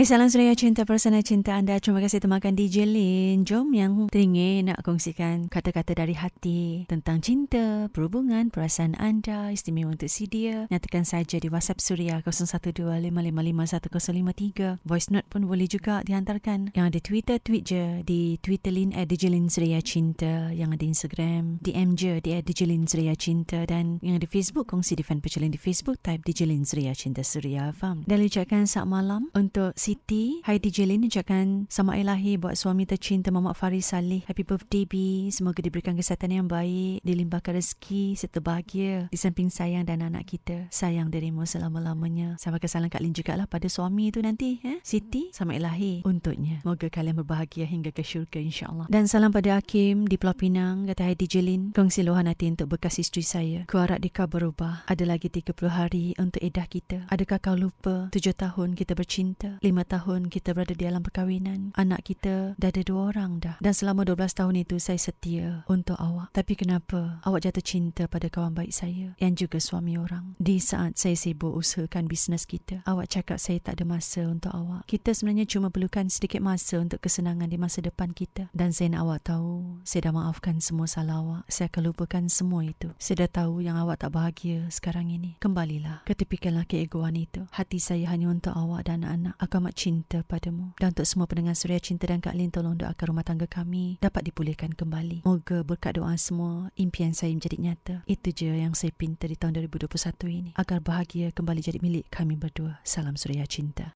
Eh, salam suria cinta persana cinta anda. Terima kasih temakan DJ Lin. Jom yang teringin nak kongsikan kata-kata dari hati tentang cinta, perhubungan, perasaan anda, istimewa untuk si dia. Nyatakan saja di WhatsApp Suria 0125551053. Voice note pun boleh juga dihantarkan. Yang ada Twitter, tweet je di Twitter Lin at DJ Lin Suria Cinta. Yang ada Instagram, DM je di at DJ Lin Suria Cinta. Dan yang ada Facebook, kongsi di fan page di Facebook, type DJ Lin Suria Cinta Suria. Faham? Dan ucapkan saat malam untuk si Siti. Hai DJ Lin ucapkan Selamat ilahi buat suami tercinta Mamak Faris Salih Happy birthday B. Semoga diberikan kesihatan yang baik Dilimpahkan rezeki Serta bahagia Di samping sayang dan anak kita. Sayang darimu selama-lamanya. Sama kesalan Kak Lin juga lah Pada suami tu nanti eh? Siti Selamat ilahi Untuknya. Moga kalian berbahagia Hingga ke syurga insyaAllah. Dan salam pada Hakim Di Pulau Pinang. Kata Hai DJ Lin Kongsi luahan hati untuk bekas isteri saya. Ku harap dikau berubah Ada lagi 30 hari Untuk edah kita. Adakah kau lupa 7 tahun kita bercinta? 5 lima tahun kita berada di dalam perkahwinan. Anak kita dah ada dua orang dah. Dan selama 12 tahun itu saya setia untuk awak. Tapi kenapa awak jatuh cinta pada kawan baik saya yang juga suami orang? Di saat saya sibuk usahakan bisnes kita, awak cakap saya tak ada masa untuk awak. Kita sebenarnya cuma perlukan sedikit masa untuk kesenangan di masa depan kita. Dan saya nak awak tahu, saya dah maafkan semua salah awak. Saya akan lupakan semua itu. Saya dah tahu yang awak tak bahagia sekarang ini. Kembalilah, ketepikanlah keegoan itu. Hati saya hanya untuk awak dan anak. Akan amat cinta padamu. Dan untuk semua pendengar Suria Cinta dan Kak Lin, tolong doakan rumah tangga kami dapat dipulihkan kembali. Moga berkat doa semua, impian saya menjadi nyata. Itu je yang saya pinta di tahun 2021 ini. Agar bahagia kembali jadi milik kami berdua. Salam Suria Cinta.